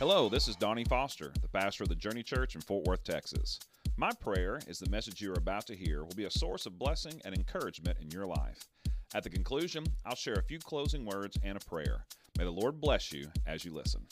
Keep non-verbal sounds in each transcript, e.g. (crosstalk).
Hello, this is Donnie Foster, the pastor of the Journey Church in Fort Worth, Texas. My prayer is the message you are about to hear will be a source of blessing and encouragement in your life. At the conclusion, I'll share a few closing words and a prayer. May the Lord bless you as you listen.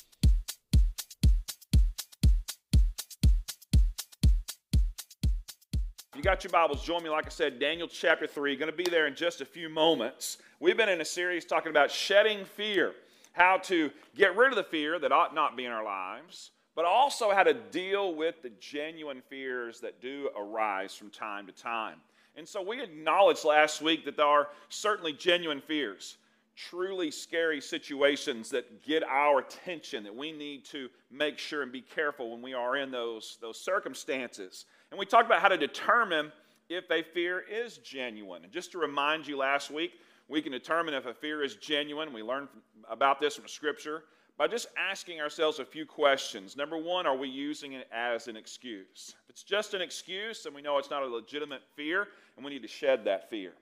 You got your Bibles, join me, like I said, Daniel chapter 3. Going to be there in just a few moments. We've been in a series talking about shedding fear, how to get rid of the fear that ought not be in our lives, but also how to deal with the genuine fears that do arise from time to time. And so we acknowledged last week that there are certainly genuine fears, truly scary situations that get our attention, that we need to make sure and be careful when we are in those, those circumstances. And we talked about how to determine if a fear is genuine. And just to remind you, last week, we can determine if a fear is genuine. We learned about this from Scripture by just asking ourselves a few questions. Number one, are we using it as an excuse? If it's just an excuse, then we know it's not a legitimate fear, and we need to shed that fear.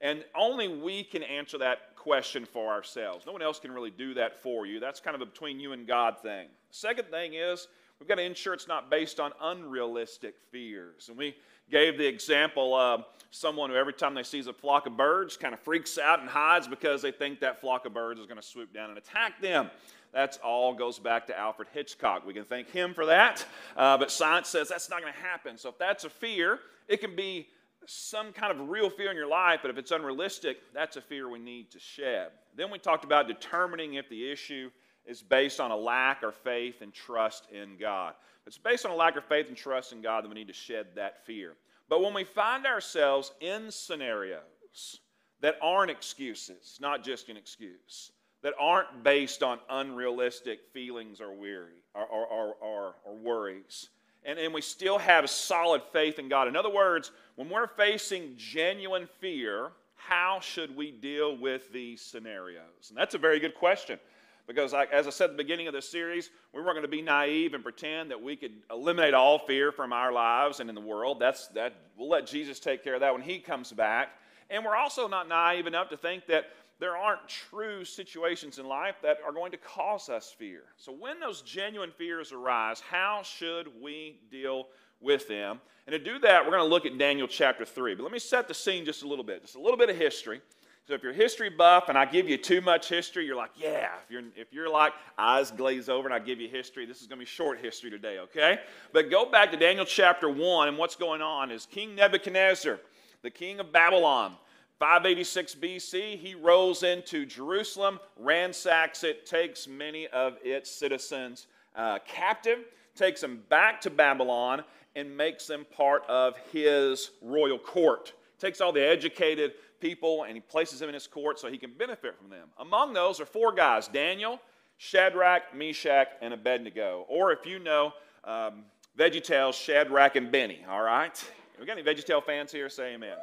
And only we can answer that question for ourselves. No one else can really do that for you. That's kind of a between you and God thing. Second thing is, We've got to ensure it's not based on unrealistic fears. And we gave the example of someone who every time they sees a flock of birds kind of freaks out and hides because they think that flock of birds is going to swoop down and attack them. That's all goes back to Alfred Hitchcock. We can thank him for that. Uh, but science says that's not going to happen. So if that's a fear, it can be some kind of real fear in your life, but if it's unrealistic, that's a fear we need to shed. Then we talked about determining if the issue is based on a lack of faith and trust in God. It's based on a lack of faith and trust in God, that we need to shed that fear. But when we find ourselves in scenarios that aren't excuses, not just an excuse, that aren't based on unrealistic feelings or weary or, or, or, or worries, and, and we still have solid faith in God. In other words, when we're facing genuine fear, how should we deal with these scenarios? And that's a very good question. Because, I, as I said at the beginning of this series, we weren't going to be naive and pretend that we could eliminate all fear from our lives and in the world. That's, that, we'll let Jesus take care of that when He comes back. And we're also not naive enough to think that there aren't true situations in life that are going to cause us fear. So, when those genuine fears arise, how should we deal with them? And to do that, we're going to look at Daniel chapter 3. But let me set the scene just a little bit, just a little bit of history. So if you're history buff and I give you too much history, you're like, yeah. If you're, if you're like eyes glaze over and I give you history, this is going to be short history today, okay? But go back to Daniel chapter 1, and what's going on is King Nebuchadnezzar, the king of Babylon, 586 BC, he rolls into Jerusalem, ransacks it, takes many of its citizens uh, captive, takes them back to Babylon, and makes them part of his royal court. Takes all the educated people and he places them in his court so he can benefit from them. Among those are four guys Daniel, Shadrach, Meshach, and Abednego. Or if you know um, VeggieTales, Shadrach and Benny, all right? We got any VeggieTale fans here? Say amen.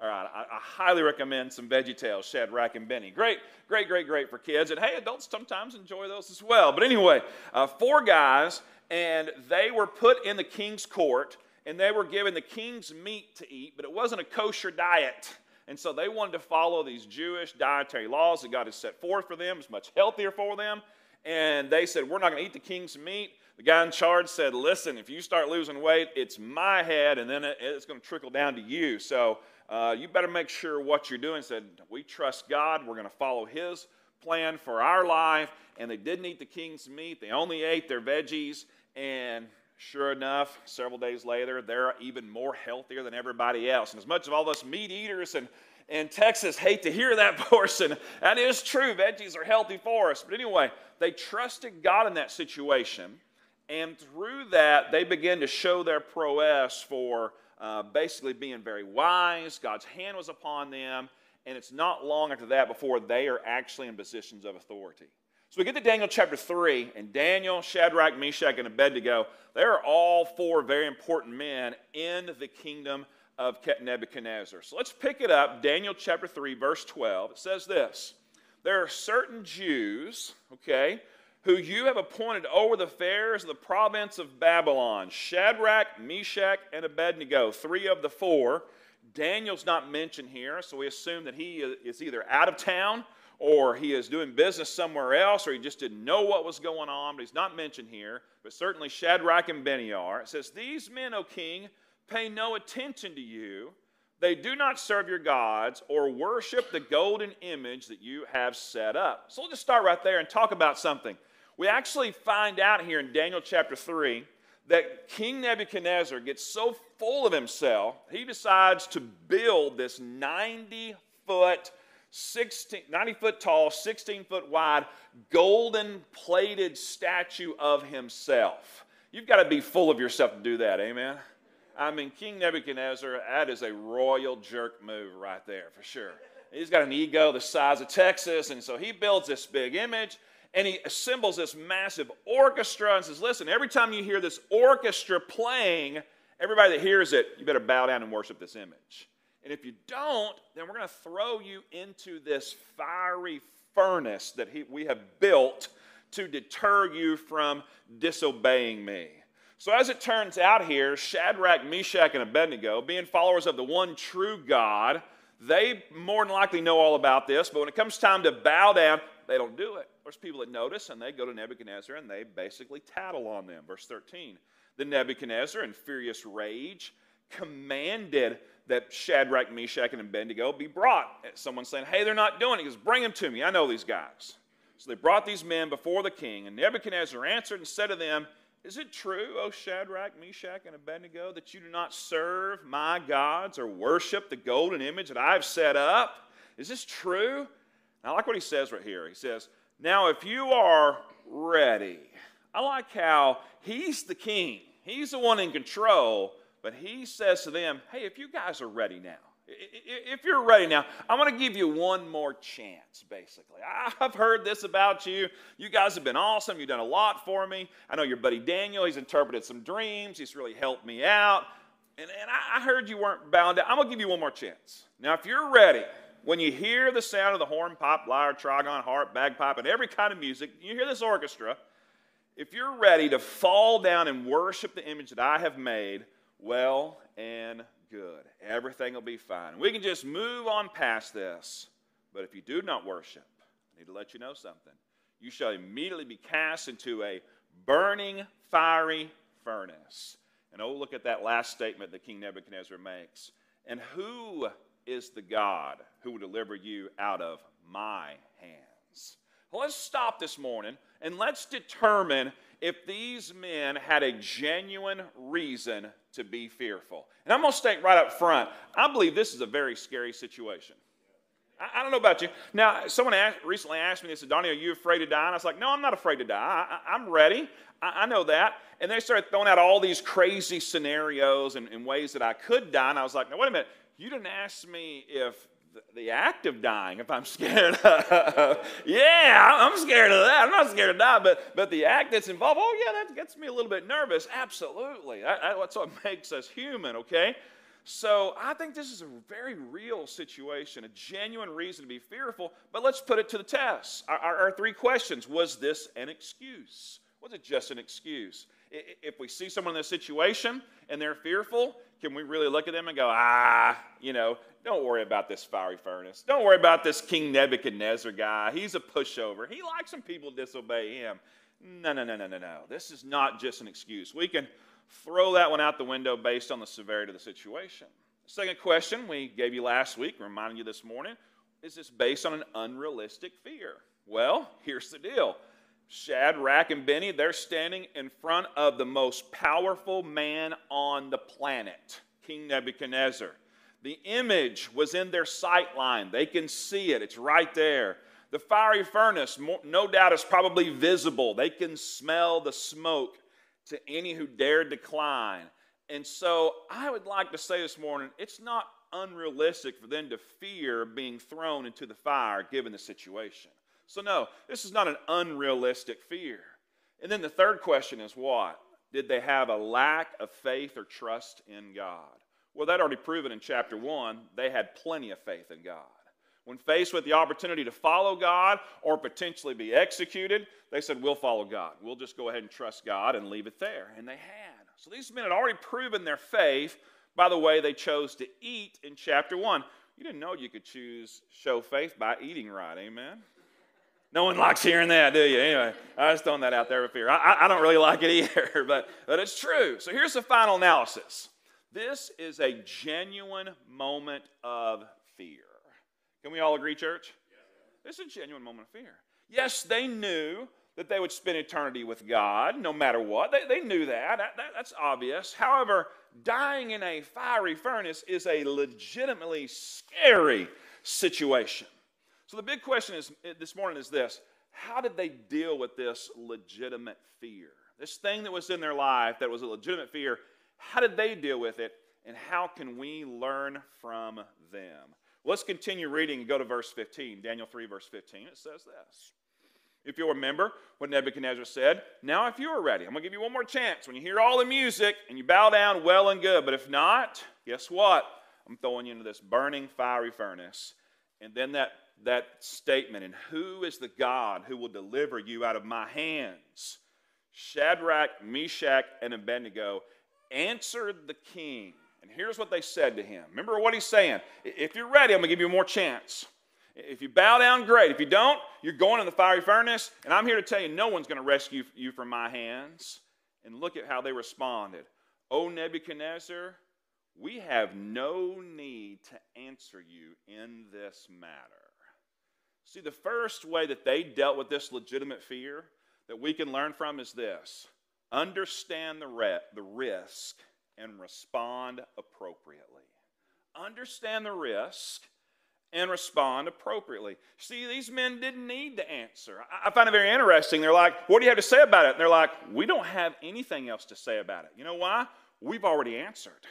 All right, I, I, highly recommend some VeggieTales, Shadrach and Benny. Great, great, great, great for kids. And hey, adults sometimes enjoy those as well. But anyway, uh, four guys, and they were put in the king's court, and they were given the king's meat to eat, but it wasn't a kosher diet. And so they wanted to follow these Jewish dietary laws that God had set forth for them. It's much healthier for them. And they said, We're not going to eat the king's meat. The guy in charge said, Listen, if you start losing weight, it's my head, and then it's going to trickle down to you. So uh, you better make sure what you're doing. Said, We trust God. We're going to follow His plan for our life. And they didn't eat the king's meat, they only ate their veggies. And sure enough, several days later, they're even more healthier than everybody else. And as much of all us meat eaters and in Texas hate to hear that (laughs) portion, that is true. Veggies are healthy for us. But anyway, they trusted God in that situation. And through that, they began to show their prowess for uh, basically being very wise. God's hand was upon them. And it's not long after that before they are actually in positions of authority. So we get to Daniel chapter 3, and Daniel, Shadrach, Meshach, and Abednego, they're all four very important men in the kingdom of Nebuchadnezzar. So let's pick it up, Daniel chapter 3, verse 12. It says this There are certain Jews, okay, who you have appointed over the affairs of the province of Babylon Shadrach, Meshach, and Abednego, three of the four. Daniel's not mentioned here, so we assume that he is either out of town or he is doing business somewhere else, or he just didn't know what was going on, but he's not mentioned here. But certainly Shadrach and Benny are. It says, These men, O king, pay no attention to you. They do not serve your gods or worship the golden image that you have set up. So we'll just start right there and talk about something. We actually find out here in Daniel chapter 3 that King Nebuchadnezzar gets so full of himself, he decides to build this 90 foot, 16, 90 foot tall, 16 foot wide, golden plated statue of himself. You've got to be full of yourself to do that, amen? I mean, King Nebuchadnezzar, that is a royal jerk move right there for sure. He's got an ego the size of Texas, and so he builds this big image and he assembles this massive orchestra and says, Listen, every time you hear this orchestra playing, everybody that hears it, you better bow down and worship this image. And if you don't, then we're going to throw you into this fiery furnace that he, we have built to deter you from disobeying me. So, as it turns out here, Shadrach, Meshach, and Abednego, being followers of the one true God, they more than likely know all about this, but when it comes time to bow down, they don't do it. There's people that notice and they go to Nebuchadnezzar and they basically tattle on them. Verse 13. The Nebuchadnezzar, in furious rage, commanded that Shadrach, Meshach, and Abednego be brought. Someone saying, Hey, they're not doing it. He goes, Bring them to me. I know these guys. So they brought these men before the king, and Nebuchadnezzar answered and said to them, is it true, O Shadrach, Meshach, and Abednego, that you do not serve my gods or worship the golden image that I've set up? Is this true? I like what he says right here. He says, Now, if you are ready, I like how he's the king, he's the one in control, but he says to them, Hey, if you guys are ready now, if you're ready now, I'm to give you one more chance, basically. I've heard this about you. You guys have been awesome. You've done a lot for me. I know your buddy Daniel, he's interpreted some dreams, he's really helped me out. And, and I heard you weren't bound out. I'm going to give you one more chance. Now, if you're ready, when you hear the sound of the horn, pipe, lyre, trigon, harp, bagpipe, and every kind of music, you hear this orchestra. If you're ready to fall down and worship the image that I have made, well and good. Everything will be fine. We can just move on past this. But if you do not worship, I need to let you know something. You shall immediately be cast into a burning, fiery furnace. And oh, look at that last statement that King Nebuchadnezzar makes. And who is the God who will deliver you out of my hands? Well, let's stop this morning and let's determine if these men had a genuine reason to be fearful. And I'm going to state right up front, I believe this is a very scary situation. I, I don't know about you. Now, someone asked, recently asked me, they said, Donnie, are you afraid to die? And I was like, no, I'm not afraid to die. I, am ready. I, I, know that. And they started throwing out all these crazy scenarios and, and ways that I could die. And I was like, now, wait a minute. You didn't ask me if the act of dying if I'm (laughs) scared of. yeah, I'm scared of that. I'm not scared to die, but, but the act that's involved, oh, yeah, that gets me a little bit nervous. Absolutely. That, that's what makes us human, okay? So I think this is a very real situation, a genuine reason to be fearful, but let's put it to the test. Our, our, our three questions Was this an excuse? Was it just an excuse? If we see someone in this situation and they're fearful, can we really look at them and go, ah, you know, don't worry about this fiery furnace. Don't worry about this King Nebuchadnezzar guy. He's a pushover. He likes when people disobey him. No, no, no, no, no, no. This is not just an excuse. We can throw that one out the window based on the severity of the situation. Second question we gave you last week, reminding you this morning, is this based on an unrealistic fear? Well, here's the deal Shadrach and Benny, they're standing in front of the most powerful man on the planet, King Nebuchadnezzar. The image was in their sight line. They can see it, it's right there. The fiery furnace, no doubt, is probably visible. They can smell the smoke to any who dare decline. And so I would like to say this morning it's not unrealistic for them to fear being thrown into the fire given the situation. So, no, this is not an unrealistic fear. And then the third question is what? Did they have a lack of faith or trust in God? Well, that already proven in chapter 1, they had plenty of faith in God. When faced with the opportunity to follow God or potentially be executed, they said, We'll follow God. We'll just go ahead and trust God and leave it there. And they had. So these men had already proven their faith by the way they chose to eat in chapter 1. you didn't know you could choose show faith by eating right. Amen. No one likes hearing that, do you? Anyway, I just throwing that out there with fear. I, I don't really like it either, (laughs) but, but it's true. So here's the final analysis. This is a genuine moment of fear. Can we all agree, church? This is a genuine moment of fear. Yes, they knew that they would spend eternity with God no matter what. They, they knew that. That, that. That's obvious. However, dying in a fiery furnace is a legitimately scary situation. So the big question is eh, this morning is this how did they deal with this legitimate fear? This thing that was in their life that was a legitimate fear, how did they deal with it? And how can we learn from them? Let's continue reading and go to verse 15. Daniel 3, verse 15. It says this. If you'll remember what Nebuchadnezzar said, now if you are ready, I'm going to give you one more chance. When you hear all the music and you bow down, well and good. But if not, guess what? I'm throwing you into this burning fiery furnace. And then that that statement, and who is the God who will deliver you out of my hands? Shadrach, Meshach, and Abednego answered the king. And here's what they said to him. Remember what he's saying. If you're ready, I'm going to give you more chance. If you bow down, great. If you don't, you're going in the fiery furnace. And I'm here to tell you, no one's going to rescue you from my hands. And look at how they responded. O Nebuchadnezzar, we have no need to answer you in this matter. See, the first way that they dealt with this legitimate fear that we can learn from is this understand the, re- the risk and respond appropriately. Understand the risk and respond appropriately. See, these men didn't need to answer. I, I find it very interesting. They're like, What do you have to say about it? And they're like, We don't have anything else to say about it. You know why? We've already answered.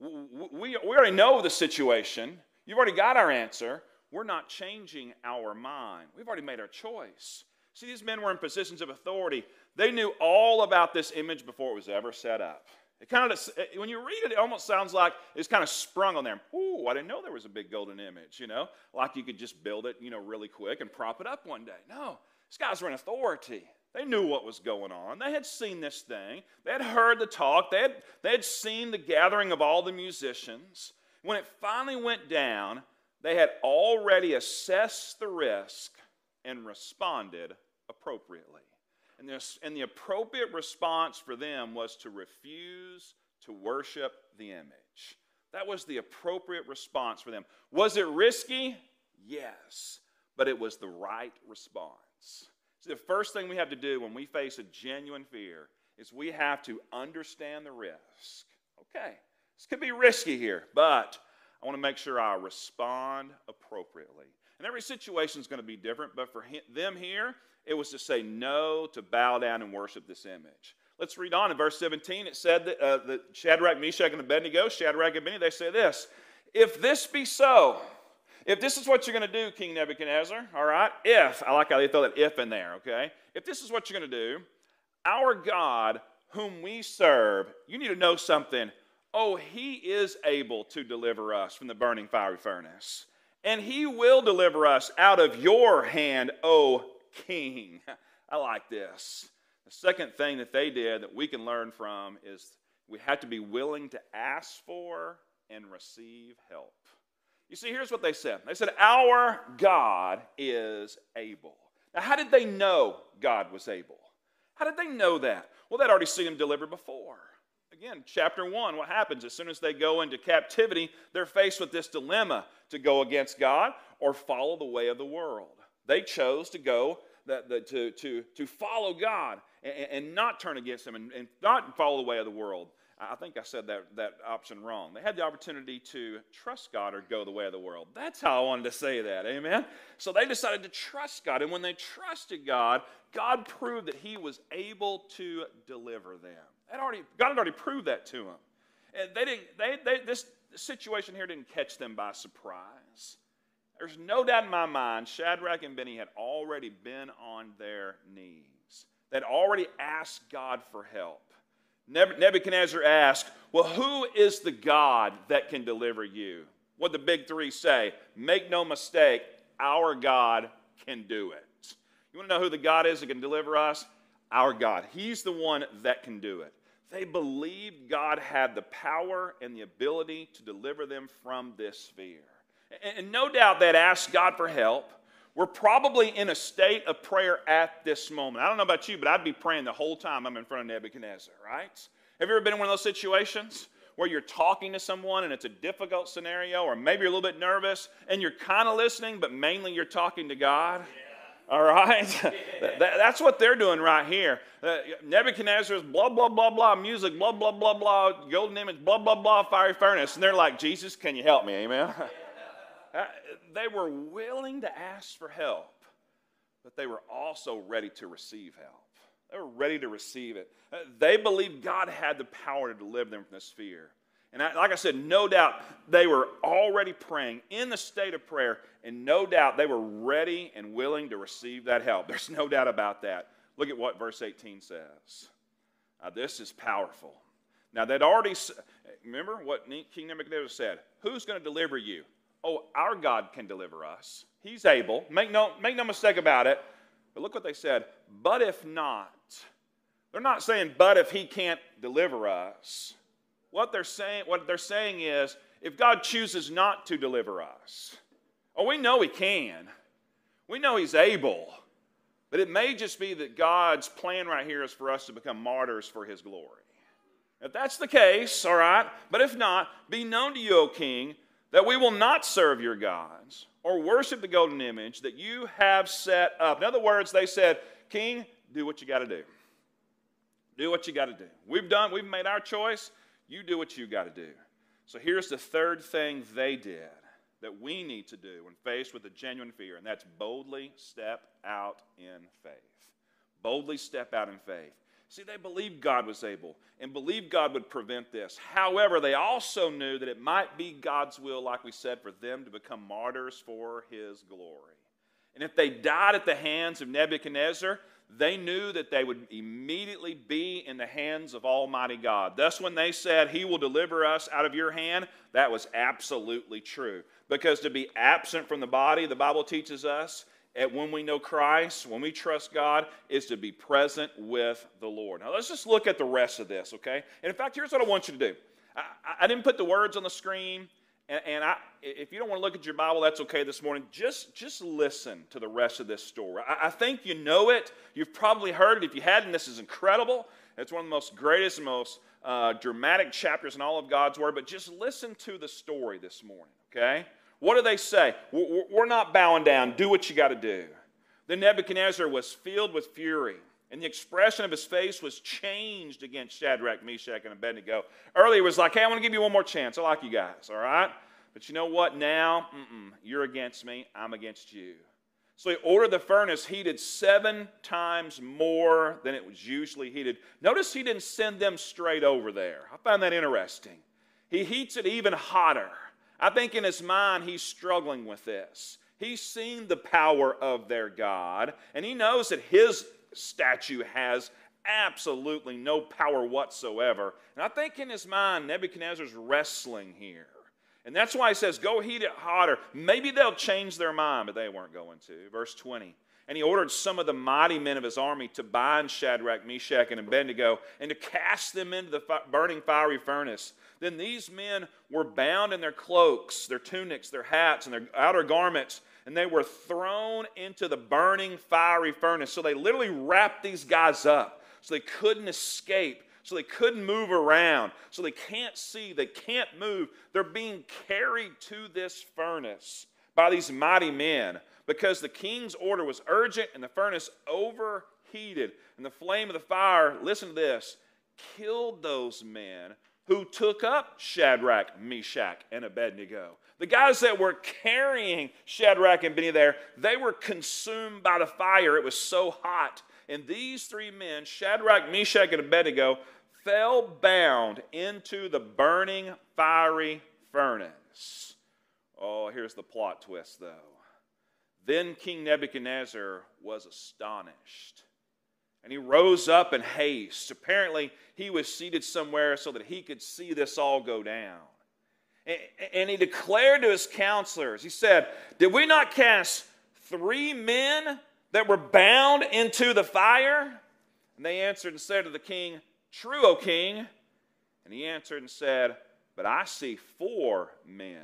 We, we, we already know the situation. You've already got our answer we're not changing our mind. We've already made our choice. See, these men were in positions of authority. They knew all about this image before it was ever set up. It kind of, when you read it, it almost sounds like it's kind of sprung on them. Ooh, I didn't know there was a big golden image, you know, like you could just build it, you know, really quick and prop it up one day. No, these guys were in authority. They knew what was going on. They had seen this thing. They had heard the talk. They had, they had seen the gathering of all the musicians. When it finally went down, they had already assessed the risk and responded appropriately. And, this, and the appropriate response for them was to refuse to worship the image. That was the appropriate response for them. Was it risky? Yes, but it was the right response. The first thing we have to do when we face a genuine fear is we have to understand the risk. Okay, this could be risky here, but I want to make sure I respond appropriately. And every situation is going to be different, but for them here, it was to say no to bow down and worship this image. Let's read on in verse 17. It said that, uh, that Shadrach, Meshach, and Abednego, Shadrach and Abednego, they say this If this be so, if this is what you're going to do, King Nebuchadnezzar, all right, if, I like how they throw that if in there, okay? If this is what you're going to do, our God, whom we serve, you need to know something Oh, he is able to deliver us from the burning fiery furnace. And he will deliver us out of your hand, O king. (laughs) I like this. The second thing that they did that we can learn from is we have to be willing to ask for and receive help. You see, here's what they said they said, Our God is able. Now, how did they know God was able? How did they know that? Well, they'd already seen him deliver before. Again, chapter 1, what happens? As soon as they go into captivity, they're faced with this dilemma to go against God or follow the way of the world. They chose to go, to, to, to follow God and, and, not turn against Him and, and not follow the way of the world. I think I said that, that option wrong. They had the opportunity to trust God or go the way of the world. That's how I wanted to say that. Amen? So they decided to trust God. And when they trusted God, God proved that He was able to deliver them. Had already, God had already proved that to them. And they didn't, they, they, this situation here didn't catch them by surprise. There's no doubt in my mind, Shadrach and Benny had already been on their knees. They'd already asked God for help. Nebuchadnezzar asked, Well, who is the God that can deliver you? What the big three say? Make no mistake, our God can do it. You want to know who the God is that can deliver us? Our God. He's the one that can do it. They believed God had the power and the ability to deliver them from this fear. And no doubt they'd asked God for help. We're probably in a state of prayer at this moment. I don't know about you, but I'd be praying the whole time I'm in front of Nebuchadnezzar, right? Have you ever been in one of those situations where you're talking to someone and it's a difficult scenario, or maybe you're a little bit nervous and you're kind of listening, but mainly you're talking to God? Yeah. All right? (laughs) that, that's what they're doing right here. Uh, Nebuchadnezzar's blah, blah, blah, blah, music, blah, blah, blah, blah, golden image, blah, blah, blah, fiery furnace. And they're like, Jesus, can you help me? Amen? (laughs) Uh, they were willing to ask for help, but they were also ready to receive help. They were ready to receive it. Uh, they believed God had the power to deliver them from this fear. And I, like I said, no doubt they were already praying in the state of prayer, and no doubt they were ready and willing to receive that help. (laughs) There's no doubt about that. Look at what verse 18 says. Now, this is powerful. Now, they'd already, remember what King Nebuchadnezzar said Who's going to deliver you? Oh, our God can deliver us. He's able. Make no, make no mistake about it. But look what they said. But if not, they're not saying, but if he can't deliver us. What they're saying, what they're saying is, if God chooses not to deliver us, oh, we know he can. We know he's able. But it may just be that God's plan right here is for us to become martyrs for his glory. If that's the case, all right, but if not, be known to you, O king, that we will not serve your gods or worship the golden image that you have set up. In other words, they said, King, do what you got to do. Do what you got to do. We've done, we've made our choice. You do what you got to do. So here's the third thing they did that we need to do when faced with a genuine fear, and that's boldly step out in faith. Boldly step out in faith. See, they believed God was able and believed God would prevent this. However, they also knew that it might be God's will, like we said, for them to become martyrs for his glory. And if they died at the hands of Nebuchadnezzar, they knew that they would immediately be in the hands of Almighty God. Thus, when they said, He will deliver us out of your hand, that was absolutely true. Because to be absent from the body, the Bible teaches us, at when we know Christ, when we trust God, is to be present with the Lord. Now, let's just look at the rest of this, okay? And in fact, here's what I want you to do. I, I didn't put the words on the screen, and, and I, if you don't want to look at your Bible, that's okay this morning. Just, just listen to the rest of this story. I, I think you know it. You've probably heard it. If you hadn't, this is incredible. It's one of the most greatest most uh, dramatic chapters in all of God's Word. But just listen to the story this morning, okay? What do they say? We're not bowing down. Do what you got to do. Then Nebuchadnezzar was filled with fury, and the expression of his face was changed against Shadrach, Meshach, and Abednego. Earlier, was like, hey, I want to give you one more chance. I like you guys, all right? But you know what? Now, you're against me. I'm against you. So he ordered the furnace heated seven times more than it was usually heated. Notice he didn't send them straight over there. I found that interesting. He heats it even hotter. I think in his mind, he's struggling with this. He's seen the power of their God, and he knows that his statue has absolutely no power whatsoever. And I think in his mind, Nebuchadnezzar's wrestling here. And that's why he says, Go heat it hotter. Maybe they'll change their mind, but they weren't going to. Verse 20. And he ordered some of the mighty men of his army to bind Shadrach, Meshach, and Abednego and to cast them into the burning fiery furnace. Then these men were bound in their cloaks, their tunics, their hats, and their outer garments, and they were thrown into the burning fiery furnace. So they literally wrapped these guys up so they couldn't escape, so they couldn't move around, so they can't see, they can't move. They're being carried to this furnace by these mighty men because the king's order was urgent and the furnace overheated. And the flame of the fire, listen to this, killed those men who took up Shadrach, Meshach, and Abednego. The guys that were carrying Shadrach and Abednego there, they were consumed by the fire. It was so hot. And these three men, Shadrach, Meshach, and Abednego, fell bound into the burning fiery furnace. Oh, here's the plot twist, though. Then King Nebuchadnezzar was astonished and he rose up in haste. Apparently, he was seated somewhere so that he could see this all go down. And he declared to his counselors, he said, Did we not cast three men that were bound into the fire? And they answered and said to the king, True, O king. And he answered and said, But I see four men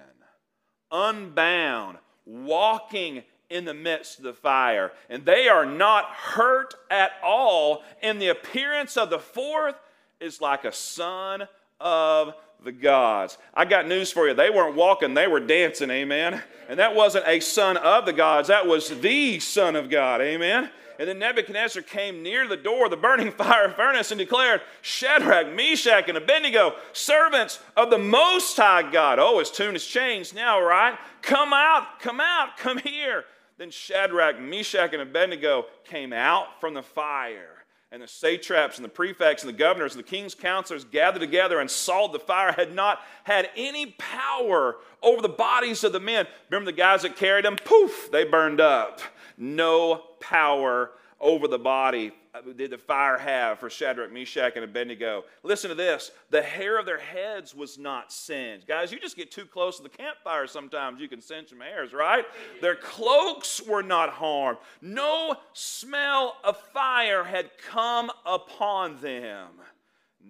unbound, walking in the midst of the fire. And they are not hurt at all. And the appearance of the fourth is like a son of the gods. I got news for you. They weren't walking, they were dancing, amen. And that wasn't a son of the gods, that was the Son of God, amen. And then Nebuchadnezzar came near the door of the burning (laughs) fire furnace and declared, Shadrach, Meshach, and Abednego, servants of the Most High God. Oh, his tune has changed now, right? Come out, come out, come here. Then Shadrach, Meshach, and Abednego came out from the fire. And the satraps and the prefects and the governors and the king's counselors gathered together and saw the fire had not had any power over the bodies of the men. Remember the guys that carried them? Poof, they burned up. No power over the body Uh, did the fire have for Shadrach, Meshach, and Abednego? Listen to this the hair of their heads was not singed. Guys, you just get too close to the campfire sometimes, you can singe some hairs, right? Their cloaks were not harmed. No smell of fire had come upon them.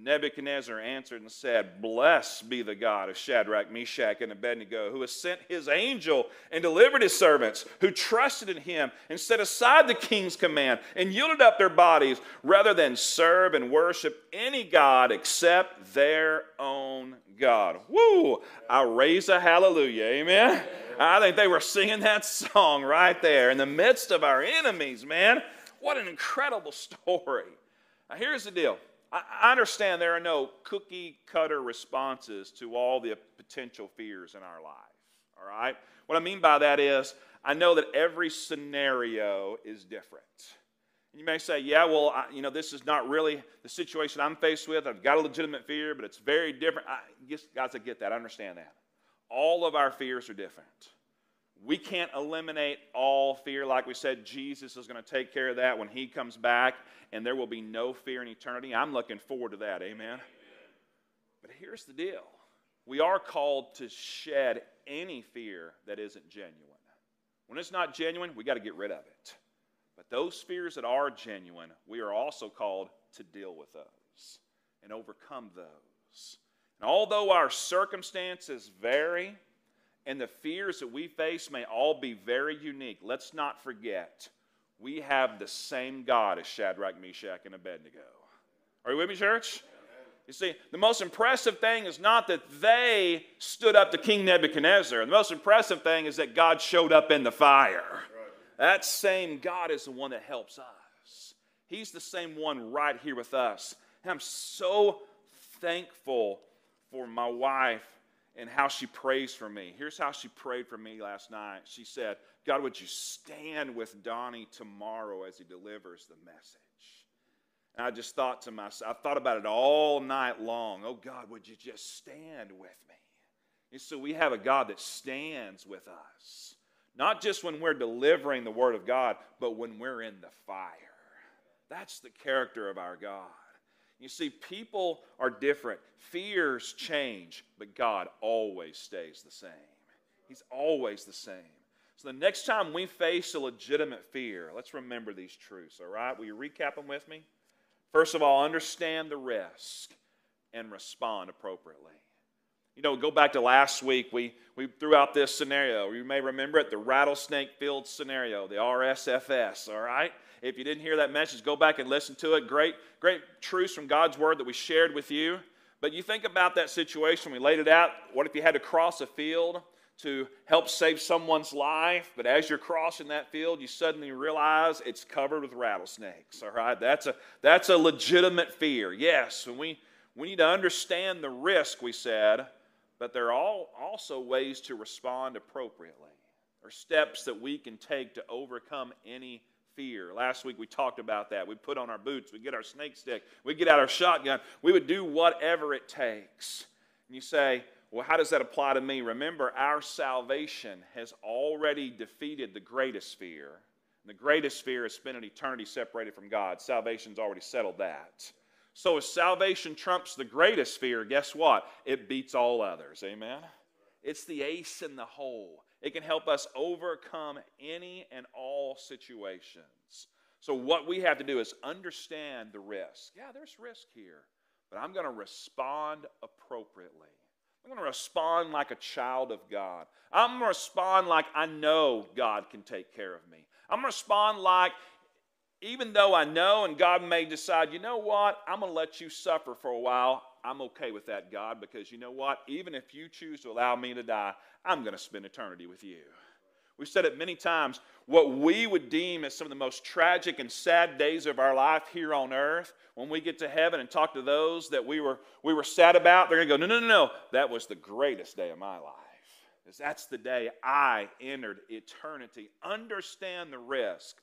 Nebuchadnezzar answered and said, Blessed be the God of Shadrach, Meshach, and Abednego, who has sent his angel and delivered his servants, who trusted in him and set aside the king's command and yielded up their bodies rather than serve and worship any God except their own God. Woo! I raise a hallelujah. Amen. I think they were singing that song right there in the midst of our enemies, man. What an incredible (laughs) story. Now, here's the deal I understand there are no cookie cutter responses to all the potential fears in our life. All right? What I mean by that is, I know that every scenario is different. You may say, yeah, well, I, you know, this is not really the situation I'm faced with. I've got a legitimate fear, but it's very different. I, guys, I get that. I understand that. All of our fears are different. We can't eliminate all fear. Like we said, Jesus is going to take care of that when he comes back, and there will be no fear in eternity. I'm looking forward to that. Amen. But here's the deal we are called to shed any fear that isn't genuine. When it's not genuine, we got to get rid of it. But those fears that are genuine, we are also called to deal with those and overcome those. And although our circumstances vary, and the fears that we face may all be very unique. Let's not forget, we have the same God as Shadrach, Meshach, and Abednego. Are you with me, church? You see, the most impressive thing is not that they stood up to King Nebuchadnezzar. The most impressive thing is that God showed up in the fire. That same God is the one that helps us. He's the same one right here with us. And I'm so thankful for my wife and how she prays for me. Here's how she prayed for me last night. She said, God, would you stand with Donnie tomorrow as he delivers the message? And I just thought to myself, I thought about it all night long. Oh, God, would you just stand with me? And so we have a God that stands with us, not just when we're delivering the Word of God, but when we're in the fire. That's the character of our God. You see, people are different. Fears change, but God always stays the same. He's always the same. So the next time we face a legitimate fear, let's remember these truths, all right? Will you recap them with me? First of all, understand the risk and respond appropriately. You know, go back to last week, we, we threw out this scenario. You may remember it the rattlesnake field scenario, the RSFS, all right? If you didn't hear that message, go back and listen to it. Great, great truths from God's word that we shared with you. But you think about that situation, we laid it out. What if you had to cross a field to help save someone's life? But as you're crossing that field, you suddenly realize it's covered with rattlesnakes. All right, that's a that's a legitimate fear. Yes, and we we need to understand the risk. We said, but there are all, also ways to respond appropriately. Are steps that we can take to overcome any fear. Last week we talked about that. We put on our boots, we get our snake stick, we get out our shotgun. We would do whatever it takes. And you say, well, how does that apply to me? Remember, our salvation has already defeated the greatest fear. And the greatest fear is spending eternity separated from God. Salvation's already settled that. So if salvation trumps the greatest fear, guess what? It beats all others. Amen? It's the ace in the hole. It can help us overcome any and all situations. So, what we have to do is understand the risk. Yeah, there's risk here, but I'm going to respond appropriately. I'm going to respond like a child of God. I'm going to respond like I know God can take care of me. I'm going to respond like, even though I know and God may decide, you know what, I'm going to let you suffer for a while. I'm okay with that, God, because you know what? Even if you choose to allow me to die, I'm going to spend eternity with you. We've said it many times. What we would deem as some of the most tragic and sad days of our life here on earth, when we get to heaven and talk to those that we were, we were sad about, they're going to go, no, no, no, no. That was the greatest day of my life. Because that's the day I entered eternity. Understand the risk,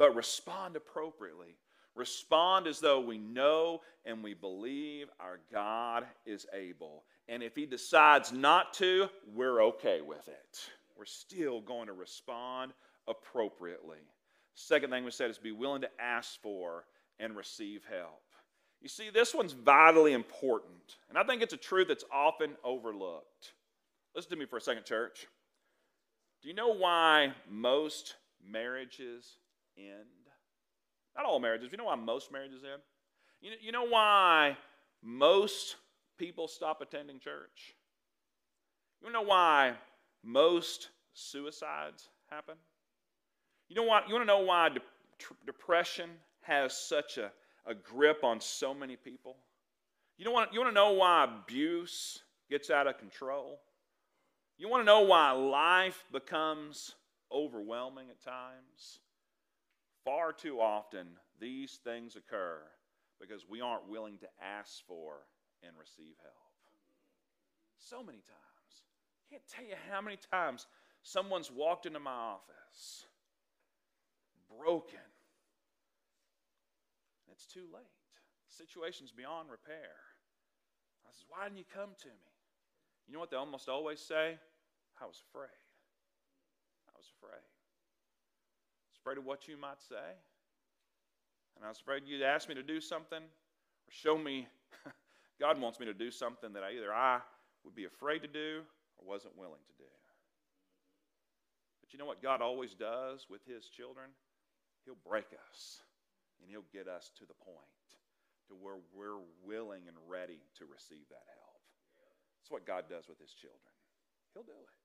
but respond appropriately. Respond as though we know and we believe our God is able. And if He decides not to, we're okay with it. We're still going to respond appropriately. Second thing we said is be willing to ask for and receive help. You see, this one's vitally important, and I think it's a truth that's often overlooked. Listen to me for a second, church. Do you know why most marriages end? Not all marriages. You know why most marriages end? You know, you know why most people stop attending church? You know why most suicides happen? You know what? You want to know why de- depression has such a, a grip on so many people? You, know what, you want to know why abuse gets out of control? You want to know why life becomes overwhelming at times? Far too often, these things occur because we aren't willing to ask for and receive help. So many times. I can't tell you how many times someone's walked into my office broken. It's too late. The situation's beyond repair. I says, Why didn't you come to me? You know what they almost always say? I was afraid. I was afraid afraid of what you might say. And I was afraid you'd ask me to do something or show me (laughs) God wants me to do something that either I would be afraid to do or wasn't willing to do. But you know what God always does with his children? He'll break us and he'll get us to the point to where we're willing and ready to receive that help. That's what God does with his children. He'll do it.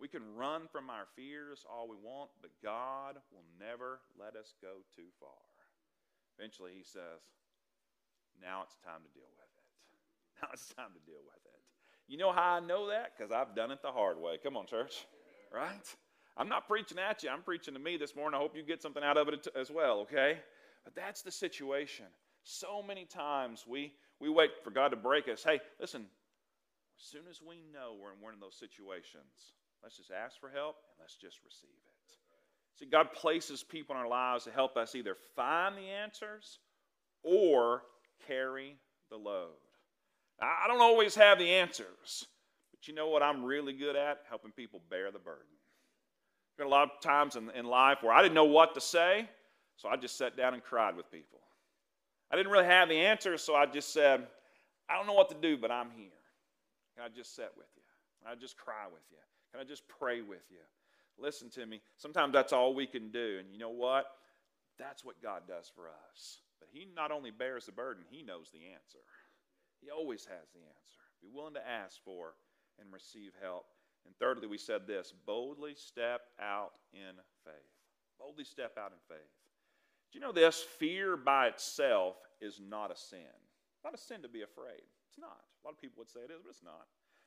We can run from our fears all we want, but God will never let us go too far. Eventually, He says, Now it's time to deal with it. (laughs) Now it's time to deal with it. You know how I know that? Because I've done it the hard way. Come on, church. Right? I'm not preaching at you, I'm preaching to me this morning. I hope you get something out of it as well, okay? But that's the situation. So many times we, we wait for God to break us. Hey, listen, as soon as we know we're in one of those situations, Let's just ask for help and let's just receive it. See, God places people in our lives to help us either find the answers or carry the load. I don't always have the answers, but you know what I'm really good at? Helping people bear the burden. There's been a lot of times in, in life where I didn't know what to say, so I just sat down and cried with people. I didn't really have the answers, so I just said, I don't know what to do, but I'm here. I just sit with you. I just cry with you. Can I just pray with you? Listen to me. Sometimes that's all we can do. And you know what? That's what God does for us. But He not only bears the burden, He knows the answer. He always has the answer. Be willing to ask for and receive help. And thirdly, we said this boldly step out in faith. Boldly step out in faith. Do you know this? Fear by itself is not a sin. not a sin to be afraid. It's not. A lot of people would say it is, but it's not.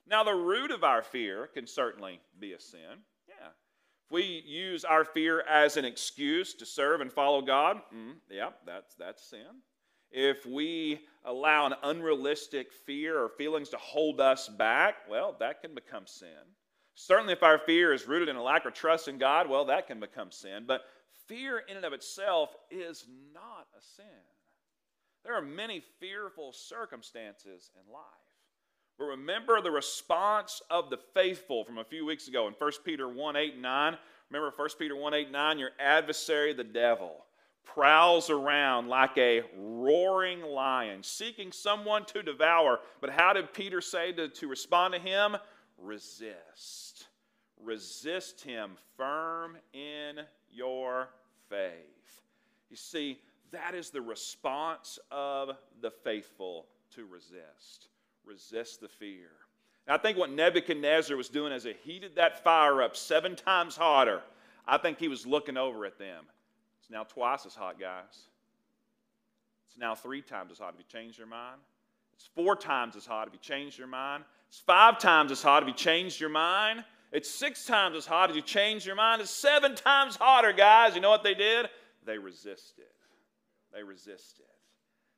Now, the root of our fear can certainly be a sin. Yeah. If we use our fear as an excuse to serve and follow God, mm, yeah, that's, that's sin. If we allow an unrealistic fear or feelings to hold us back, well, that can become sin. Certainly, if our fear is rooted in a lack of trust in God, well, that can become sin. But fear in and of itself is not a sin. There are many fearful circumstances in life. But remember the response of the faithful from a few weeks ago in 1 Peter 1 8 and 9. Remember 1 Peter 1 8 and 9? Your adversary, the devil, prowls around like a roaring lion, seeking someone to devour. But how did Peter say to, to respond to him? Resist. Resist him firm in your faith. You see, that is the response of the faithful to resist resist the fear. I think what Nebuchadnezzar was doing as he heated that fire up seven times hotter, I think he was looking over at them. It's now twice as hot, guys. It's now three times as hot. Have you changed your mind? It's four times as hot. Have you changed your mind? It's five times as hot. Have you changed your mind? It's six times as hot. Have you changed your mind? It's seven times hotter, guys. You know what they did? They resisted. They resisted.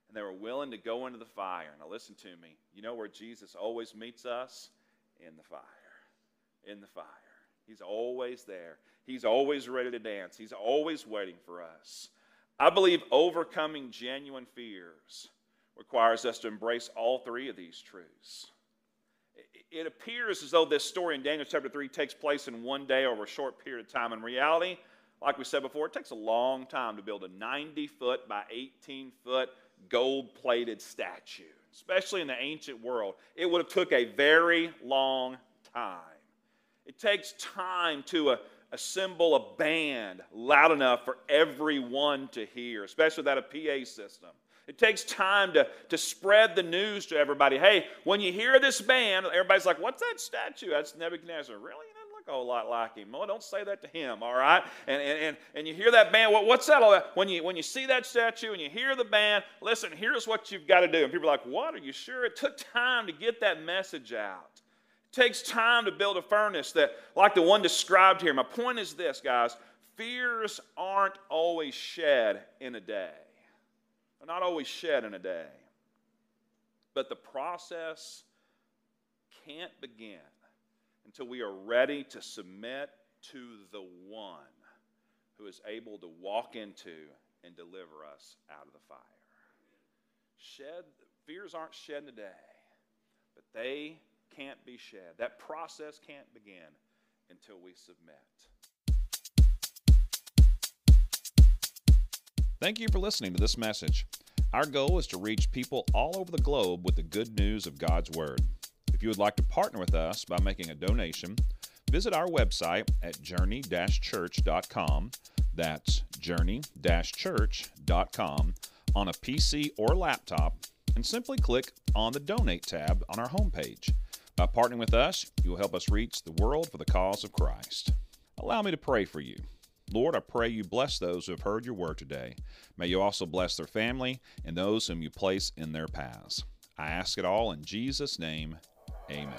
And they were willing to go into the fire. Now, listen to me. You know where Jesus always meets us? In the fire. In the fire. He's always there. He's always ready to dance. He's always waiting for us. I believe overcoming genuine fears requires us to embrace all three of these truths. It appears as though this story in Daniel chapter 3 takes place in one day over a short period of time. In reality, like we said before, it takes a long time to build a 90 foot by 18 foot gold plated statue, especially in the ancient world. It would have took a very long time. It takes time to uh, assemble a band loud enough for everyone to hear, especially without a PA system. It takes time to, to spread the news to everybody. Hey, when you hear this band, everybody's like, what's that statue? That's Nebuchadnezzar. Really? A lot like him. Well, don't say that to him, all right? And, and, and, and you hear that band, what's that all about? When you, when you see that statue and you hear the band, listen, here's what you've got to do. And people are like, what? Are you sure? It took time to get that message out. It takes time to build a furnace that, like the one described here. My point is this, guys fears aren't always shed in a day. They're not always shed in a day. But the process can't begin until we are ready to submit to the one who is able to walk into and deliver us out of the fire. Shed fears aren't shed today, but they can't be shed. That process can't begin until we submit. Thank you for listening to this message. Our goal is to reach people all over the globe with the good news of God's Word. If you would like to partner with us by making a donation, visit our website at journey church.com. That's journey church.com on a PC or laptop and simply click on the Donate tab on our homepage. By partnering with us, you will help us reach the world for the cause of Christ. Allow me to pray for you. Lord, I pray you bless those who have heard your word today. May you also bless their family and those whom you place in their paths. I ask it all in Jesus' name. Amen.